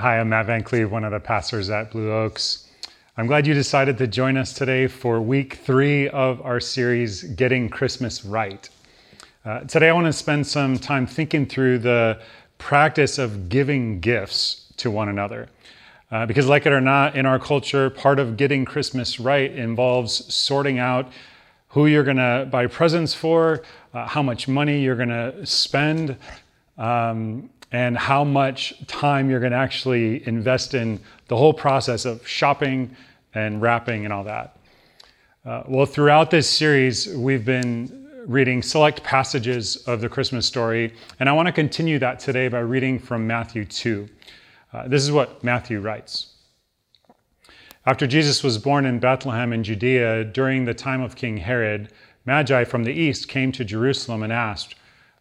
Hi, I'm Matt Van Cleve, one of the pastors at Blue Oaks. I'm glad you decided to join us today for week three of our series, Getting Christmas Right. Uh, today, I want to spend some time thinking through the practice of giving gifts to one another. Uh, because, like it or not, in our culture, part of getting Christmas right involves sorting out who you're going to buy presents for, uh, how much money you're going to spend, um, and how much time you're going to actually invest in the whole process of shopping and wrapping and all that. Uh, well, throughout this series, we've been reading select passages of the Christmas story, and I want to continue that today by reading from Matthew 2. Uh, this is what Matthew writes. After Jesus was born in Bethlehem in Judea during the time of King Herod, Magi from the east came to Jerusalem and asked,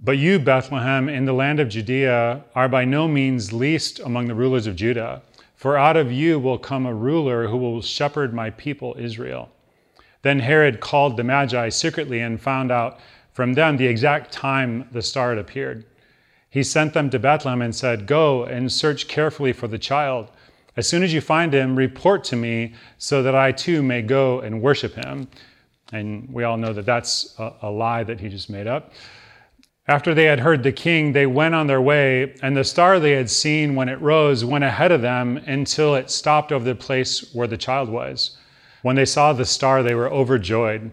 But you, Bethlehem, in the land of Judea, are by no means least among the rulers of Judah, for out of you will come a ruler who will shepherd my people Israel. Then Herod called the Magi secretly and found out from them the exact time the star had appeared. He sent them to Bethlehem and said, Go and search carefully for the child. As soon as you find him, report to me so that I too may go and worship him. And we all know that that's a, lie that he just made up. After they had heard the king, they went on their way, and the star they had seen when it rose went ahead of them until it stopped over the place where the child was. When they saw the star, they were overjoyed.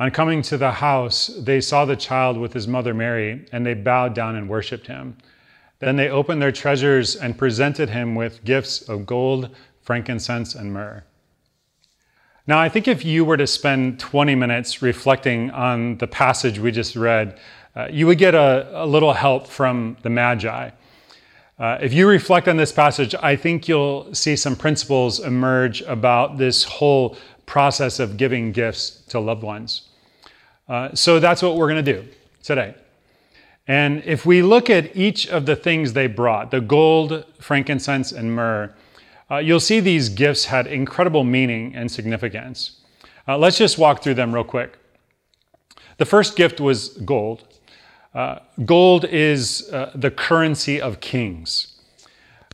On coming to the house, they saw the child with his mother Mary, and they bowed down and worshiped him. Then they opened their treasures and presented him with gifts of gold, frankincense, and myrrh. Now, I think if you were to spend 20 minutes reflecting on the passage we just read, uh, you would get a, a, little help from the Magi. Uh, if you reflect on this passage, I think you'll see some principles emerge about this whole process of giving gifts to loved ones. Uh, so that's what we're going to do today. And if we look at each of the things they brought the gold, frankincense, and myrrh uh, you'll see these gifts had incredible meaning and significance. Uh, let's just walk through them real quick. The first gift was gold. Uh, gold is uh, the currency of kings.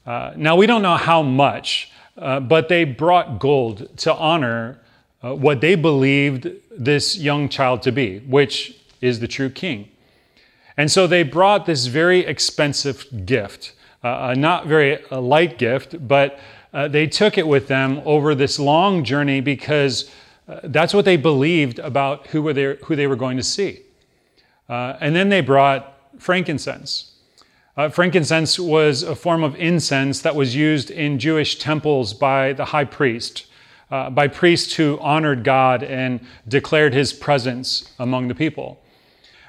Uh, now, we don't know how much, uh, but they brought gold to honor uh, what they believed this young child to be, which is the true king. And so they brought this very expensive gift, a not very light gift, but they took it with them over this long journey because that's what they believed about who, were there, who they were going to see. Uh, and then they brought frankincense. Uh, frankincense was a form of incense that was used in Jewish temples by the high priest, uh, by priests who honored God and declared his presence among the people.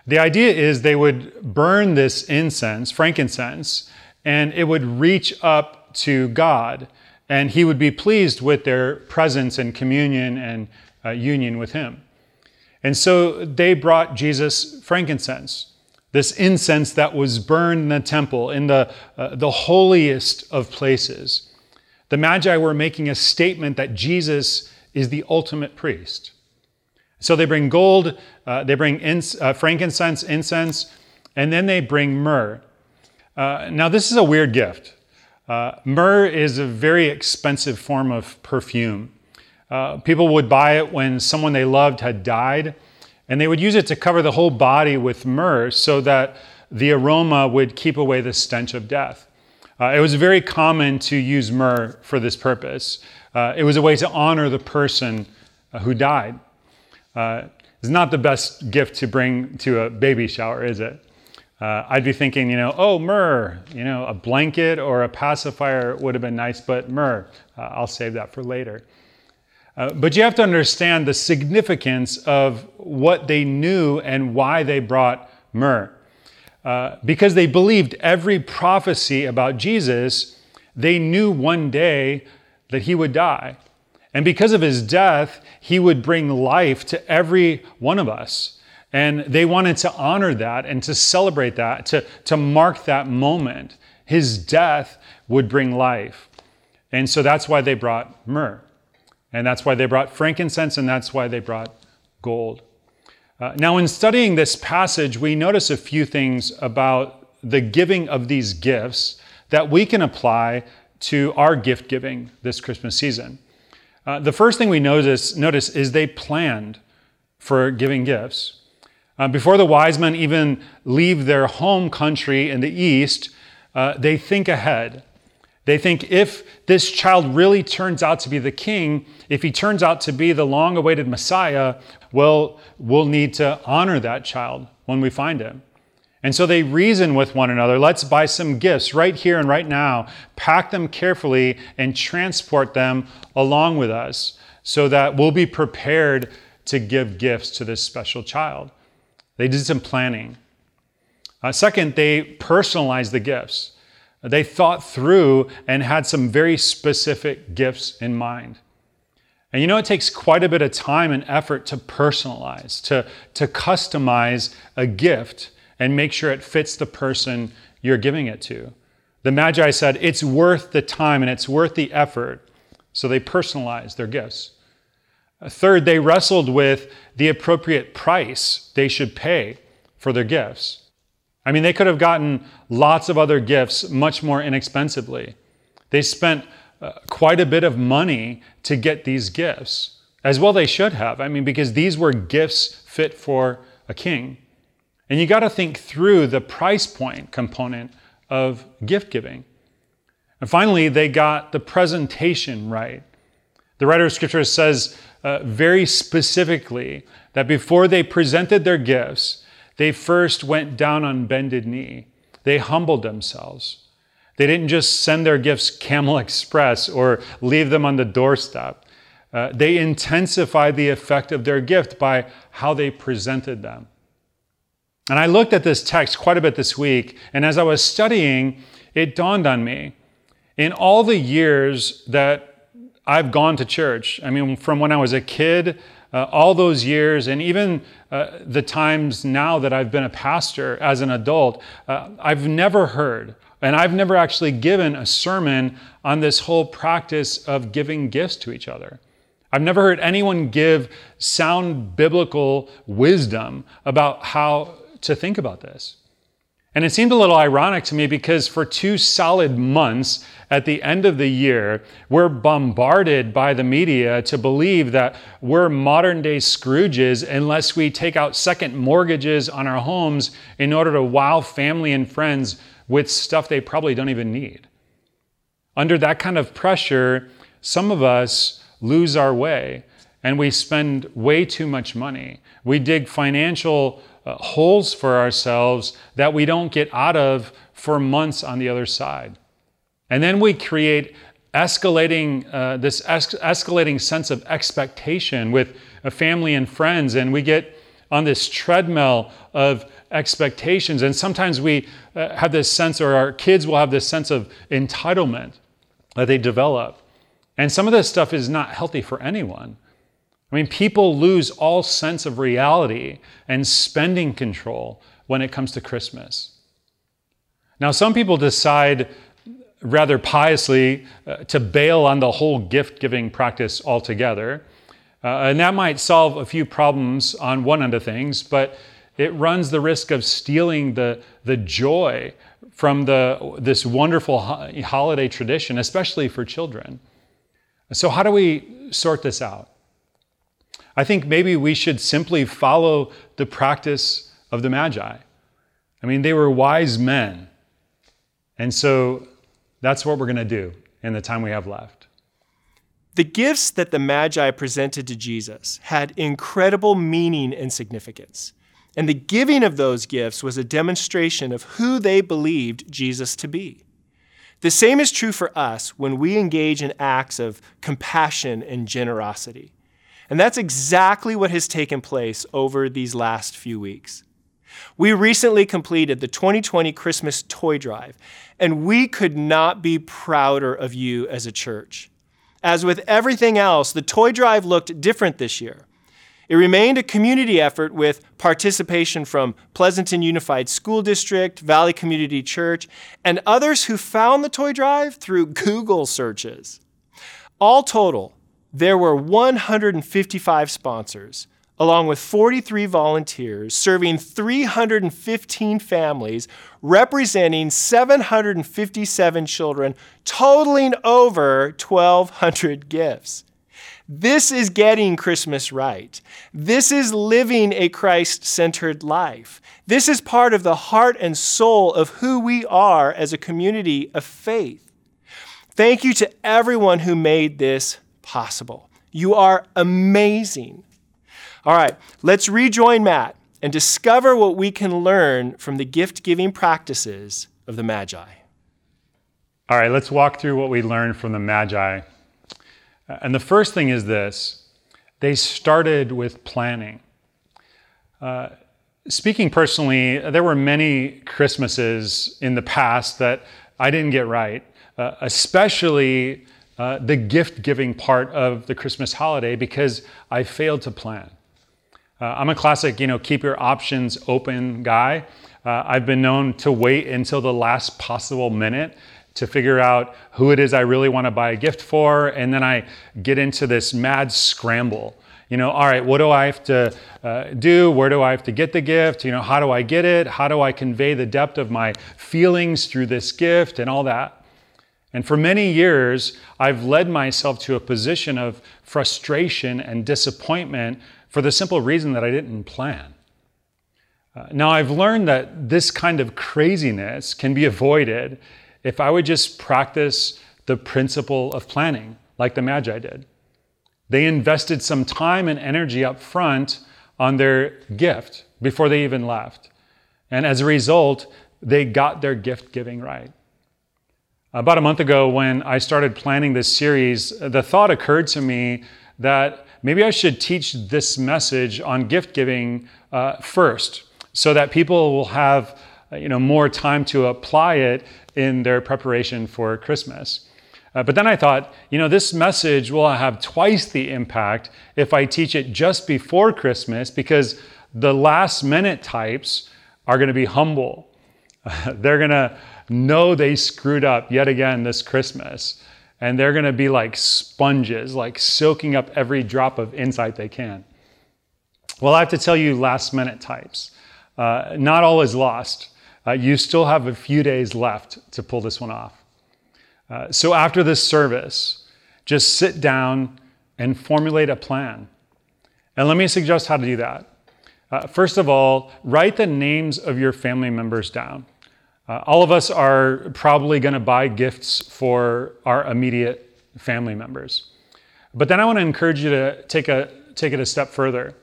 The idea is they would burn this incense, frankincense, and it would reach up to God, and he would be pleased with their presence and communion and uh, union with him. And so they brought Jesus frankincense, this incense that was burned in the temple, in the, uh, the holiest of places. The Magi were making a statement that Jesus is the ultimate priest. So they bring gold, uh, they bring uh, frankincense, incense, and then they bring myrrh. Uh, now, this is a weird gift. Uh, myrrh is a very expensive form of perfume. Uh, people would buy it when someone they loved had died, and they would use it to cover the whole body with myrrh so that the aroma would keep away the stench of death. Uh, it was very common to use myrrh for this purpose. Uh, it was a way to honor the person uh, who died. uh, is not the best gift to bring to a baby shower, is it? Uh, I'd be thinking, you know, oh, myrrh, you know, a blanket or a pacifier would have been nice, but myrrh, uh, I'll save that for later. Uh, but you have to understand the significance of what they knew and why they brought myrrh. Uh, because they believed every prophecy about Jesus, they knew one day that he would die. And because of his death, he would bring life to every one of us. And they wanted to honor that and to celebrate that, to, to mark that moment. His death would bring life. And so that's why they brought myrrh. And that's why they brought frankincense, and that's why they brought gold. Uh, now, in studying this passage, we notice a few things about the giving of these gifts that we can apply to our gift giving this Christmas season. Uh, the first thing we notice, notice is they planned for giving gifts. Uh, before the wise men even leave their home country in the east, uh, they think ahead. They think if this child really turns out to be the king, if he turns out to be the long awaited Messiah, well, we'll need to honor that child when we find him. And so they reason with one another let's buy some gifts right here and right now, pack them carefully, and transport them along with us so that we'll be prepared to give gifts to this special child. They did some planning. Uh, second, they personalized the gifts. They thought through and had some very specific gifts in mind. And you know, it takes quite a bit of time and effort to personalize, to, to customize a gift and make sure it fits the person you're giving it to. The Magi said, it's worth the time and it's worth the effort. So they personalized their gifts. Third, they wrestled with the appropriate price they should pay for their gifts. I mean, they could have gotten lots of other gifts much more inexpensively. They spent uh, quite a bit of money to get these gifts, as well they should have. I mean, because these were gifts fit for a king. And you got to think through the price point component of gift giving. And finally, they got the presentation right. The writer of scripture says uh, very specifically that before they presented their gifts, they first went down on bended knee. They humbled themselves. They didn't just send their gifts Camel Express or leave them on the doorstep. Uh, they intensified the effect of their gift by how they presented them. And I looked at this text quite a bit this week, and as I was studying, it dawned on me. In all the years that I've gone to church, I mean, from when I was a kid uh, all those years, and even uh, the times now that I've been a pastor as an adult, uh, I've never heard, and I've never actually given a sermon on this whole practice of giving gifts to each other. I've never heard anyone give sound biblical wisdom about how to think about this. And it seemed a little ironic to me because for two solid months at the end of the year, we're bombarded by the media to believe that we're modern day Scrooges unless we take out second mortgages on our homes in order to wow family and friends with stuff they probably don't even need. Under that kind of pressure, some of us lose our way and we spend way too much money. We dig financial uh, holes for ourselves that we don't get out of for months on the other side. And then we create escalating uh, this es- escalating sense of expectation with a family and friends, and we get on this treadmill of expectations. And sometimes we uh, have this sense, or our kids will have this sense of entitlement that they develop. And some of this stuff is not healthy for anyone. I mean, people lose all sense of reality and spending control when it comes to Christmas. Now, some people decide rather piously uh, to bail on the whole gift giving practice altogether. Uh, and that might solve a few problems on one end of things, but it runs the risk of stealing the, the joy from the, this wonderful ho- holiday tradition, especially for children. So, how do we sort this out? I think maybe we should simply follow the practice of the Magi. I mean, they were wise men. And so that's what we're going to do in the time we have left. The gifts that the Magi presented to Jesus had incredible meaning and significance. And the giving of those gifts was a demonstration of who they believed Jesus to be. The same is true for us when we engage in acts of compassion and generosity. And that's exactly what has taken place over these last few weeks. We recently completed the 2020 Christmas toy drive, and we could not be prouder of you as a church. As with everything else, the toy drive looked different this year. It remained a community effort with participation from Pleasanton Unified School District, Valley Community Church, and others who found the toy drive through Google searches. All total, there were 155 sponsors, along with 43 volunteers, serving 315 families, representing 757 children, totaling over 1,200 gifts. This is getting Christmas right. This is living a Christ centered life. This is part of the heart and soul of who we are as a community of faith. Thank you to everyone who made this possible. You are amazing. All right, let's rejoin Matt and discover what we can learn from the gift giving practices of the Magi. All right, let's walk through what we learned from the Magi and the first thing is this they started with planning. Uh, speaking personally, there were many Christmases in the past that I didn't get right, uh, especially uh, the gift giving part of the Christmas holiday because I failed to plan. Uh, I'm a classic, you know, keep your options open guy. Uh, I've been known to wait until the last possible minute to figure out who it is I really want to buy a gift for. And then I get into this mad scramble. You know, all right, what do I have to uh, do? Where do I have to get the gift? You know, how do I get it? How do I convey the depth of my feelings through this gift and all that? And for many years, I've led myself to a position of frustration and disappointment for the simple reason that I didn't plan. Uh, now, I've learned that this kind of craziness can be avoided if I would just practice the principle of planning like the Magi did. They invested some time and energy up front on their gift before they even left. And as a result, they got their gift giving right. About a month ago, when I started planning this series, the thought occurred to me that maybe I should teach this message on gift giving uh, first so that people will have you know, more time to apply it in their preparation for Christmas. Uh, but then I thought, you know, this message will have twice the impact if I teach it just before Christmas because the last minute types are going to be humble. Uh, they're going to know they screwed up yet again this Christmas. And they're going to be like sponges, like soaking up every drop of insight they can. Well, I have to tell you, last minute types. Uh, not all is lost uh, you still have a few days left to pull this one off. Uh, so after this service, just sit down and formulate a plan. And let me suggest how to do that. Uh, first of all, write the names of your family members down. Uh, all of us are probably going to buy gifts for our immediate family members. But then I want to encourage you to take, a, take it a step further.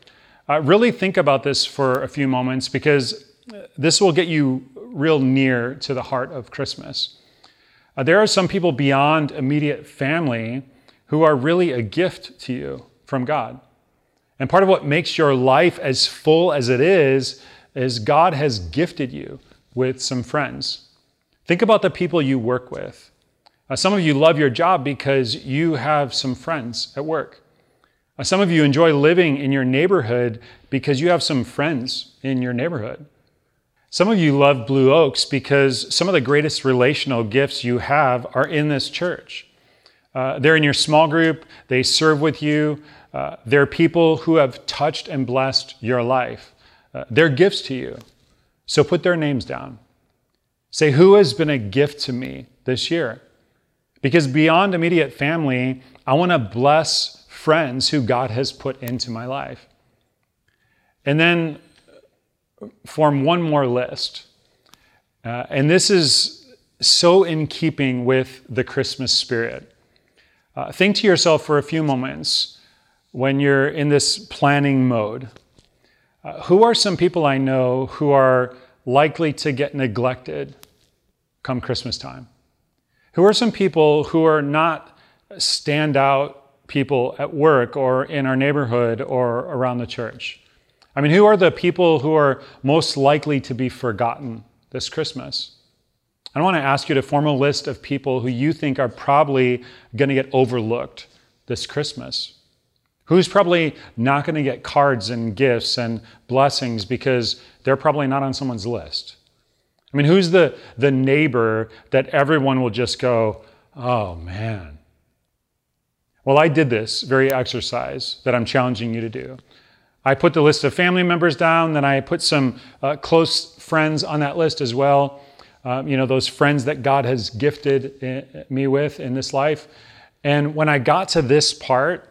Uh, really think about this for a few moments because this will get you real near to the heart of Christmas. Uh, there are some people beyond immediate family who are really a gift to you from God. And part of what makes your life as full as it is, is God has gifted you with some friends. Think about the people you work with. Uh, some of you love your job because you have some friends at work. Uh, some of you enjoy living in your neighborhood because you have some friends in your neighborhood. Some of you love Blue Oaks because some of the greatest relational gifts you have are in this church. Uh, they're in your small group, they serve with you. Uh, they're people who have touched and blessed your life. Uh, they're gifts to you. So put their names down. Say, Who has been a gift to me this year? Because beyond immediate family, I want to bless friends who God has put into my life. And then form one more list. Uh, and this is so in keeping with the Christmas spirit. Uh, think to yourself for a few moments when you're in this planning mode uh, who are some people I know who are likely to get neglected come Christmas time? Who are some people who are not standout people at work or in our neighborhood or around the church? I mean, who are the people who are most likely to be forgotten this Christmas? I don't want to ask you to form a list of people who you think are probably going to get overlooked this Christmas. Who's probably not going to get cards and gifts and blessings because they're probably not on someone's list? I mean, who's the, the neighbor that everyone will just go, oh man? Well, I did this very exercise that I'm challenging you to do. I put the list of family members down, then I put some uh, close friends on that list as well. Um, you know, those friends that God has gifted uh, me with in this life. And when I got to this part,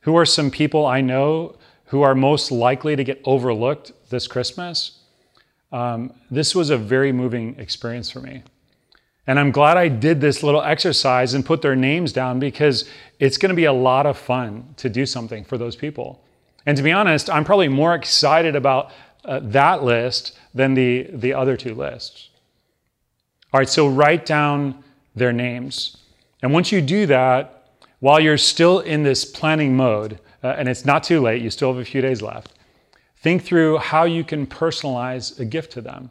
who are some people I know who are most likely to get overlooked this Christmas? Um, this was a very moving experience for me. And I'm glad I did this little exercise and put their names down because it's going to be a lot of fun to do something for those people. And to be honest, I'm probably more excited about uh, that list than the, the other two lists. All right, so write down their names. And once you do that, while you're still in this planning mode, uh, and it's not too late, you still have a few days left, think through how you can personalize a gift to them.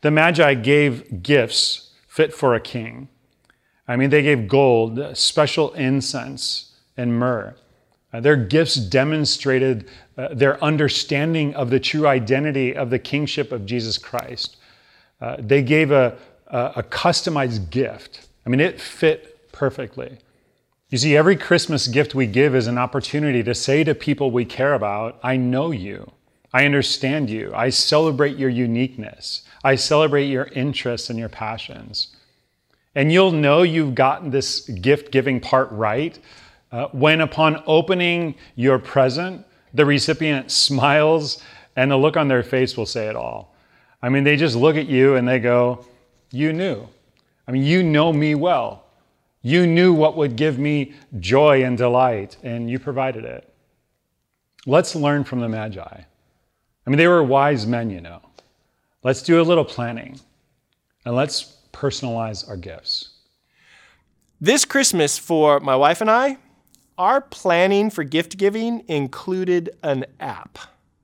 The Magi gave gifts fit for a king. I mean, they gave gold, special incense, and myrrh. Uh, their gifts demonstrated uh, their understanding of the true identity of the kingship of Jesus Christ. Uh, they gave a, a, a customized gift. I mean, it fit perfectly. You see, every Christmas gift we give is an opportunity to say to people we care about, I know you. I understand you. I celebrate your uniqueness. I celebrate your interests and your passions. And you'll know you've gotten this gift giving part right uh, when, upon opening your present, the recipient smiles and the look on their face will say it all. I mean, they just look at you and they go, You knew. I mean, you know me well. You knew what would give me joy and delight, and you provided it. Let's learn from the Magi. I mean, they were wise men, you know. Let's do a little planning and let's personalize our gifts. This Christmas, for my wife and I, our planning for gift giving included an app.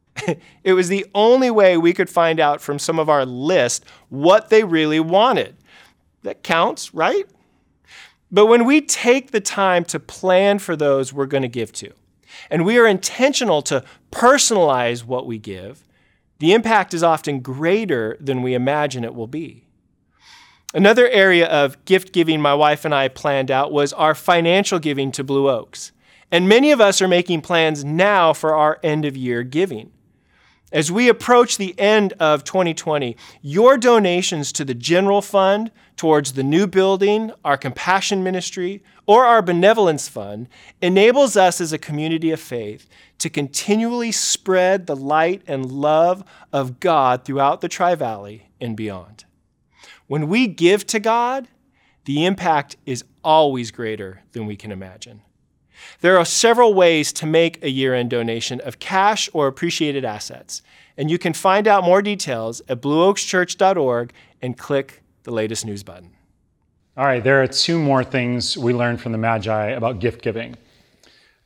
it was the only way we could find out from some of our list what they really wanted. That counts, right? But when we take the time to plan for those we're going to give to, and we are intentional to personalize what we give, the impact is often greater than we imagine it will be. Another area of gift giving my wife and I planned out was our financial giving to Blue Oaks. And many of us are making plans now for our end of year giving. As we approach the end of 2020, your donations to the general fund, towards the new building, our compassion ministry, or our benevolence fund enables us as a community of faith to continually spread the light and love of God throughout the Tri Valley and beyond. When we give to God, the impact is always greater than we can imagine. There are several ways to make a year end donation of cash or appreciated assets, and you can find out more details at blueoakschurch.org and click the latest news button. All right, there are two more things we learned from the Magi about gift giving.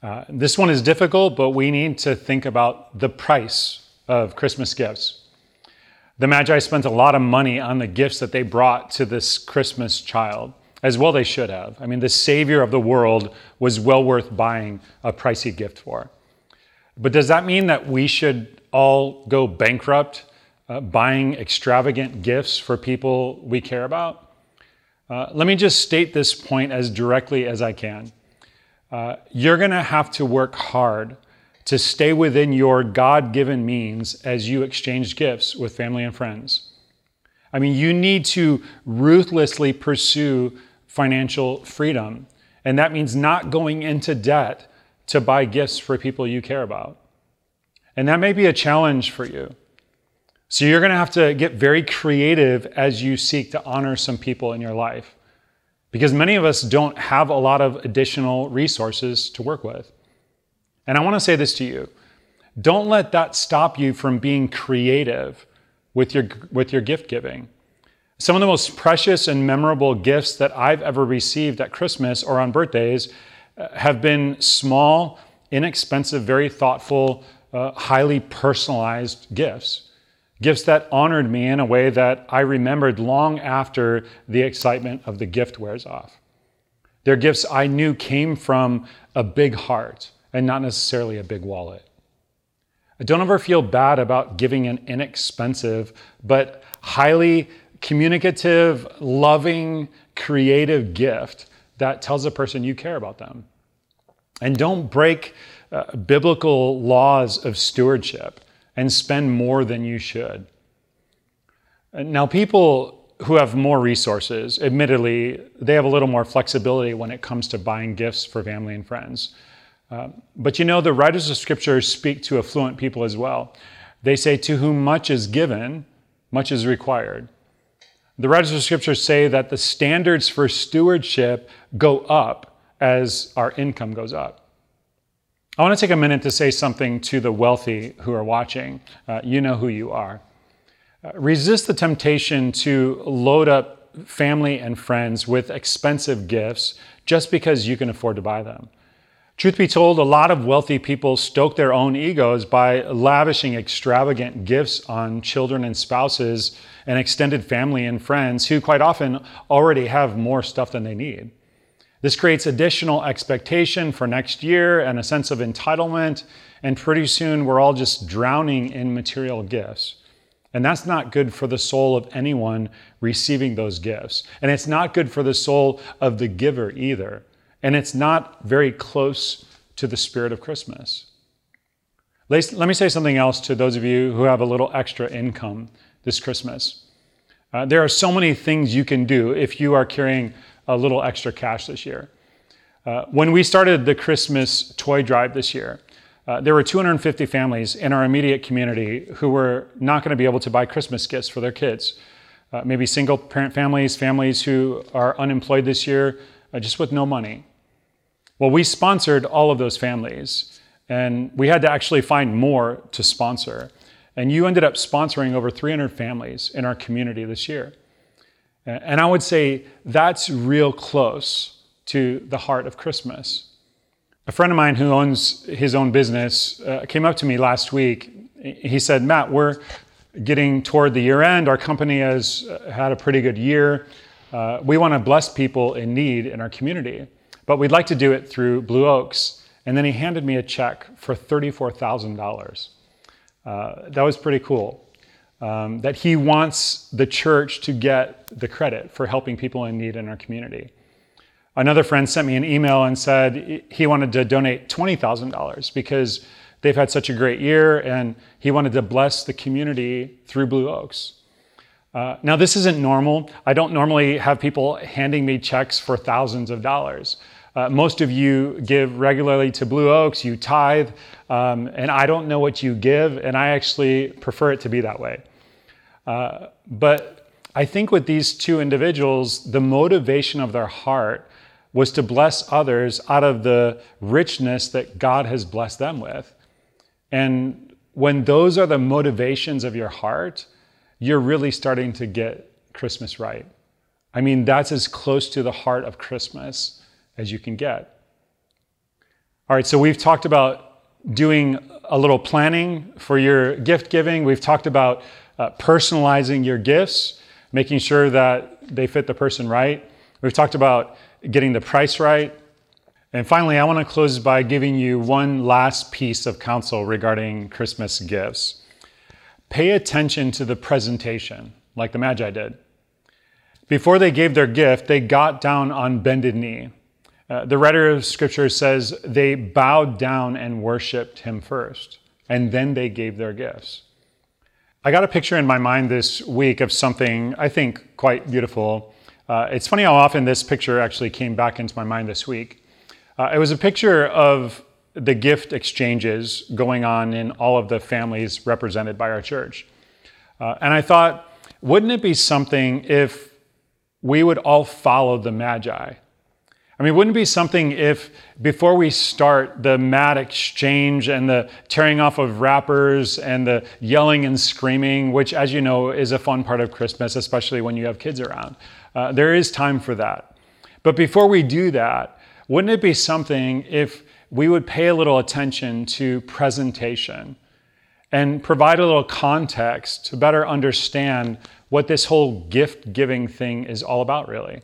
Uh, this one is difficult, but we need to think about the price of Christmas gifts. The Magi spent a lot of money on the gifts that they brought to this Christmas child as well they should have. I mean, the Savior of the world was well worth buying a pricey gift for. But does that mean that we should all go bankrupt uh, buying extravagant gifts for people we care about? Uh, let me just state this point as directly as I can. Uh, you're going to have to work hard to stay within your God given means as you exchange gifts with family and friends. I mean, you need to ruthlessly pursue financial freedom. And that means not going into debt to buy gifts for people you care about. And that may be a challenge for you. So you're going to have to get very creative as you seek to honor some people in your life. because many of us don't have a lot of additional resources to work with. And I want to say this to you don't let that stop you from being creative with your, with your gift giving. Some of the most precious and memorable gifts that I've ever received at Christmas or on birthdays uh, have been small, inexpensive, very thoughtful, uh, highly personalized gifts. Gifts that honored me in a way that I remembered long after the excitement of the gift wears off. They're gifts I knew came from a big heart and not necessarily a big wallet. I don't ever feel bad about giving an inexpensive but highly communicative, loving, creative gift that tells a person you care about them. And don't break uh, biblical laws of stewardship and spend more than you should. Now, people who have more resources, admittedly, they have a little more flexibility when it comes to buying gifts for family and friends. Uh, but you know, the writers of Scripture speak to affluent people as well. They say, To whom much is given, much is required. The writers of Scripture say that the standards for stewardship go up as our income goes up. I want to take a minute to say something to the wealthy who are watching. Uh, you know who you are. Uh, resist the temptation to load up family and friends with expensive gifts just because you can afford to buy them. Truth be told, a lot of wealthy people stoke their own egos by lavishing extravagant gifts on children and spouses and extended family and friends who quite often already have more stuff than they need. This creates additional expectation for next year and a sense of entitlement, and pretty soon we're all just drowning in material gifts. And that's not good for the soul of anyone receiving those gifts. And it's not good for the soul of the giver either. And it's not very close to the spirit of Christmas. Let me say something else to those of you who have a little extra income this Christmas. Uh, there are so many things you can do if you are carrying a little extra cash this year. Uh, when we started the Christmas toy drive this year, uh, there were 250 families in our immediate community who were not going to be able to buy Christmas gifts for their kids. Uh, maybe single parent families, families who are unemployed this year, uh, just with no money. Well, we sponsored all of those families, and we had to actually find more to sponsor. And you ended up sponsoring over 300 families in our community this year. And I would say that's real close to the heart of Christmas. A friend of mine who owns his own business uh, came up to me last week. He said, Matt, we're getting toward the year end. Our company has uh, had a pretty good year. Uh, we want to bless people in need in our community but we'd like to do it through Blue Oaks. And then he handed me a check for $34,000. Uh, that was pretty cool. Um, that he wants the church to get the credit for helping people in need in our community. Another friend sent me an email and said he wanted to donate $20,000 because they've had such a great year and he wanted to bless the community through Blue Oaks. Uh, now, this isn't normal. I don't normally have people handing me checks for thousands of dollars. Uh, most of you give regularly to Blue Oaks, you tithe, um, and I don't know what you give, and I actually prefer it to be that way. Uh, but I think with these two individuals, the motivation of their heart was to bless others out of the richness that God has blessed them with. And when those are the motivations of your heart, you're really starting to get Christmas right. I mean, that's as close to the heart of Christmas as you can get. All right, so we've talked about doing a little planning for your gift giving. We've talked about uh, personalizing your gifts, making sure that they fit the person right. We've talked about getting the price right. And finally, I want to close by giving you one last piece of counsel regarding Christmas gifts. Pay attention to the presentation, like the Magi did. Before they gave their gift, they got down on bended knee. Uh, the writer of scripture says they bowed down and worshiped him first, and then they gave their gifts. I got a picture in my mind this week of something I think quite beautiful. Uh, it's funny how often this picture actually came back into my mind this week. Uh, it was a picture of the gift exchanges going on in all of the families represented by our church. Uh, and I thought, wouldn't it be something if we would all follow the Magi. I mean, wouldn't it be something if before we start the mad exchange and the tearing off of wrappers and the yelling and screaming, which, as you know, is a fun part of Christmas, especially when you have kids around, uh, there is time for that. But before we do that, wouldn't it be something if we would pay a little attention to presentation and provide a little context to better understand what this whole gift giving thing is all about, really?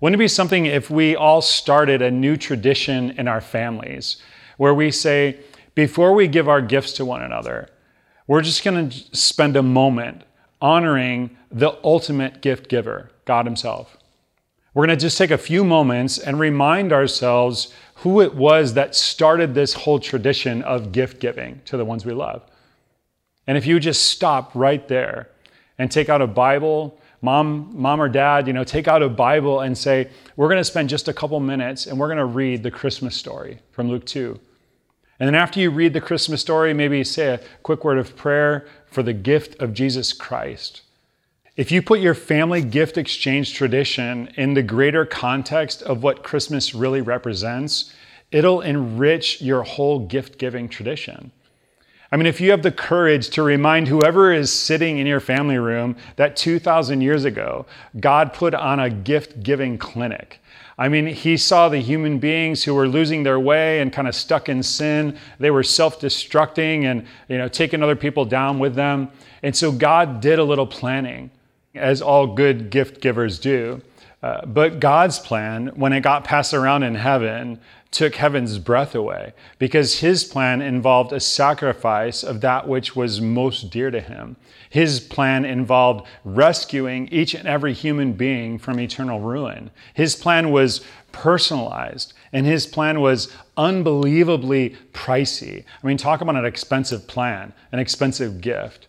Wouldn't it be something if we all started a new tradition in our families where we say, before we give our gifts to one another, we're just going to spend a moment honoring the ultimate gift giver, God Himself. We're going to just take a few moments and remind ourselves who it was that started this whole tradition of gift giving to the ones we love. And if you just stop right there and take out a Bible, mom, mom or dad, you know, take out a Bible and say, we're going to spend just a couple minutes and we're going to read the Christmas story from Luke 2. And then after you read the Christmas story, maybe say a quick word of prayer for the gift of Jesus Christ. If you put your family gift exchange tradition in the greater context of what Christmas really represents, it'll enrich your whole gift giving tradition. I mean, if you have the courage to remind whoever is sitting in your family room that 2,000 years ago, God put on a gift giving clinic. I mean, he saw the human beings who were losing their way and kind of stuck in sin. They were self-destructing and, you know, taking other people down with them. And so God did a little planning as all good gift givers do. Uh, but God's plan, when it got passed around in heaven, took heaven's breath away because his plan involved a sacrifice of that which was most dear to him. His plan involved rescuing each and every human being from eternal ruin. His plan was personalized and his plan was unbelievably pricey. I mean, talk about an expensive plan, an expensive gift.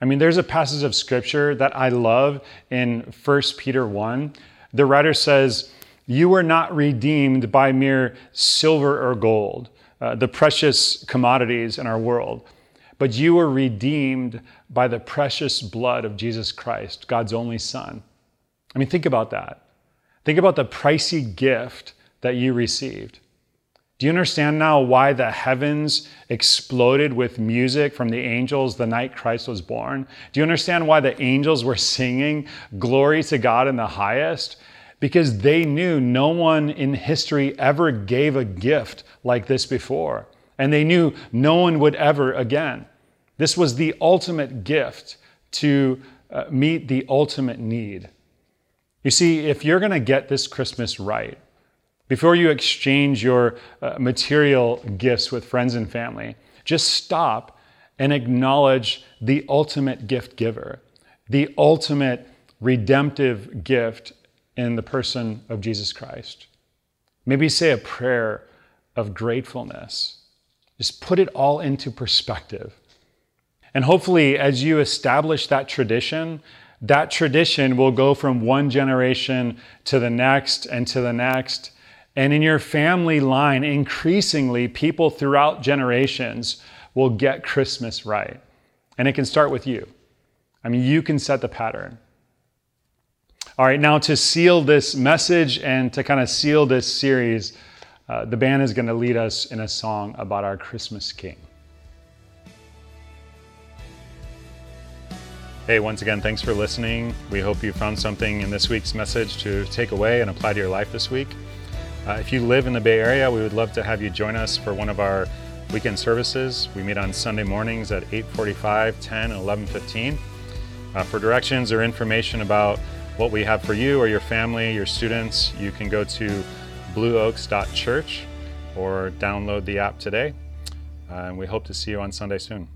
I mean, there's a passage of scripture that I love in 1 Peter 1. The writer says, You were not redeemed by mere silver or gold, uh, the precious commodities in our world, but you were redeemed by the precious blood of Jesus Christ, God's only Son. I mean, think about that. Think about the pricey gift that you received. Do you understand now why the heavens exploded with music from the angels the night Christ was born? Do you understand why the angels were singing glory to God in the highest? Because they knew no one in history ever gave a gift like this before. And they knew no one would ever again. This was the ultimate gift to uh, meet the ultimate need. You see, if you're going to get this Christmas right, before you exchange your uh, material gifts with friends and family, just stop and acknowledge the ultimate gift giver, the ultimate redemptive gift in the person of Jesus Christ. Maybe say a prayer of gratefulness. Just put it all into perspective. And hopefully, as you establish that tradition, that tradition will go from one generation to the next and to the next and in your family line, increasingly, people throughout generations will get Christmas right. And it can start with you. I mean, you can set the pattern. All right, now to seal this message and to kind of seal this series, uh, the band is going to lead us in a song about our Christmas King. Hey, once again, thanks for listening. We hope you found something in this week's message to take away and apply to your life this week. Uh, if you live in the Bay Area, we would love to have you join us for one of our weekend services. We meet on Sunday mornings at 8:45, 10, and 11:15. Uh, for directions or information about what we have for you or your family, your students, you can go to blueoaks.church or download the app today. Uh, and we hope to see you on Sunday soon.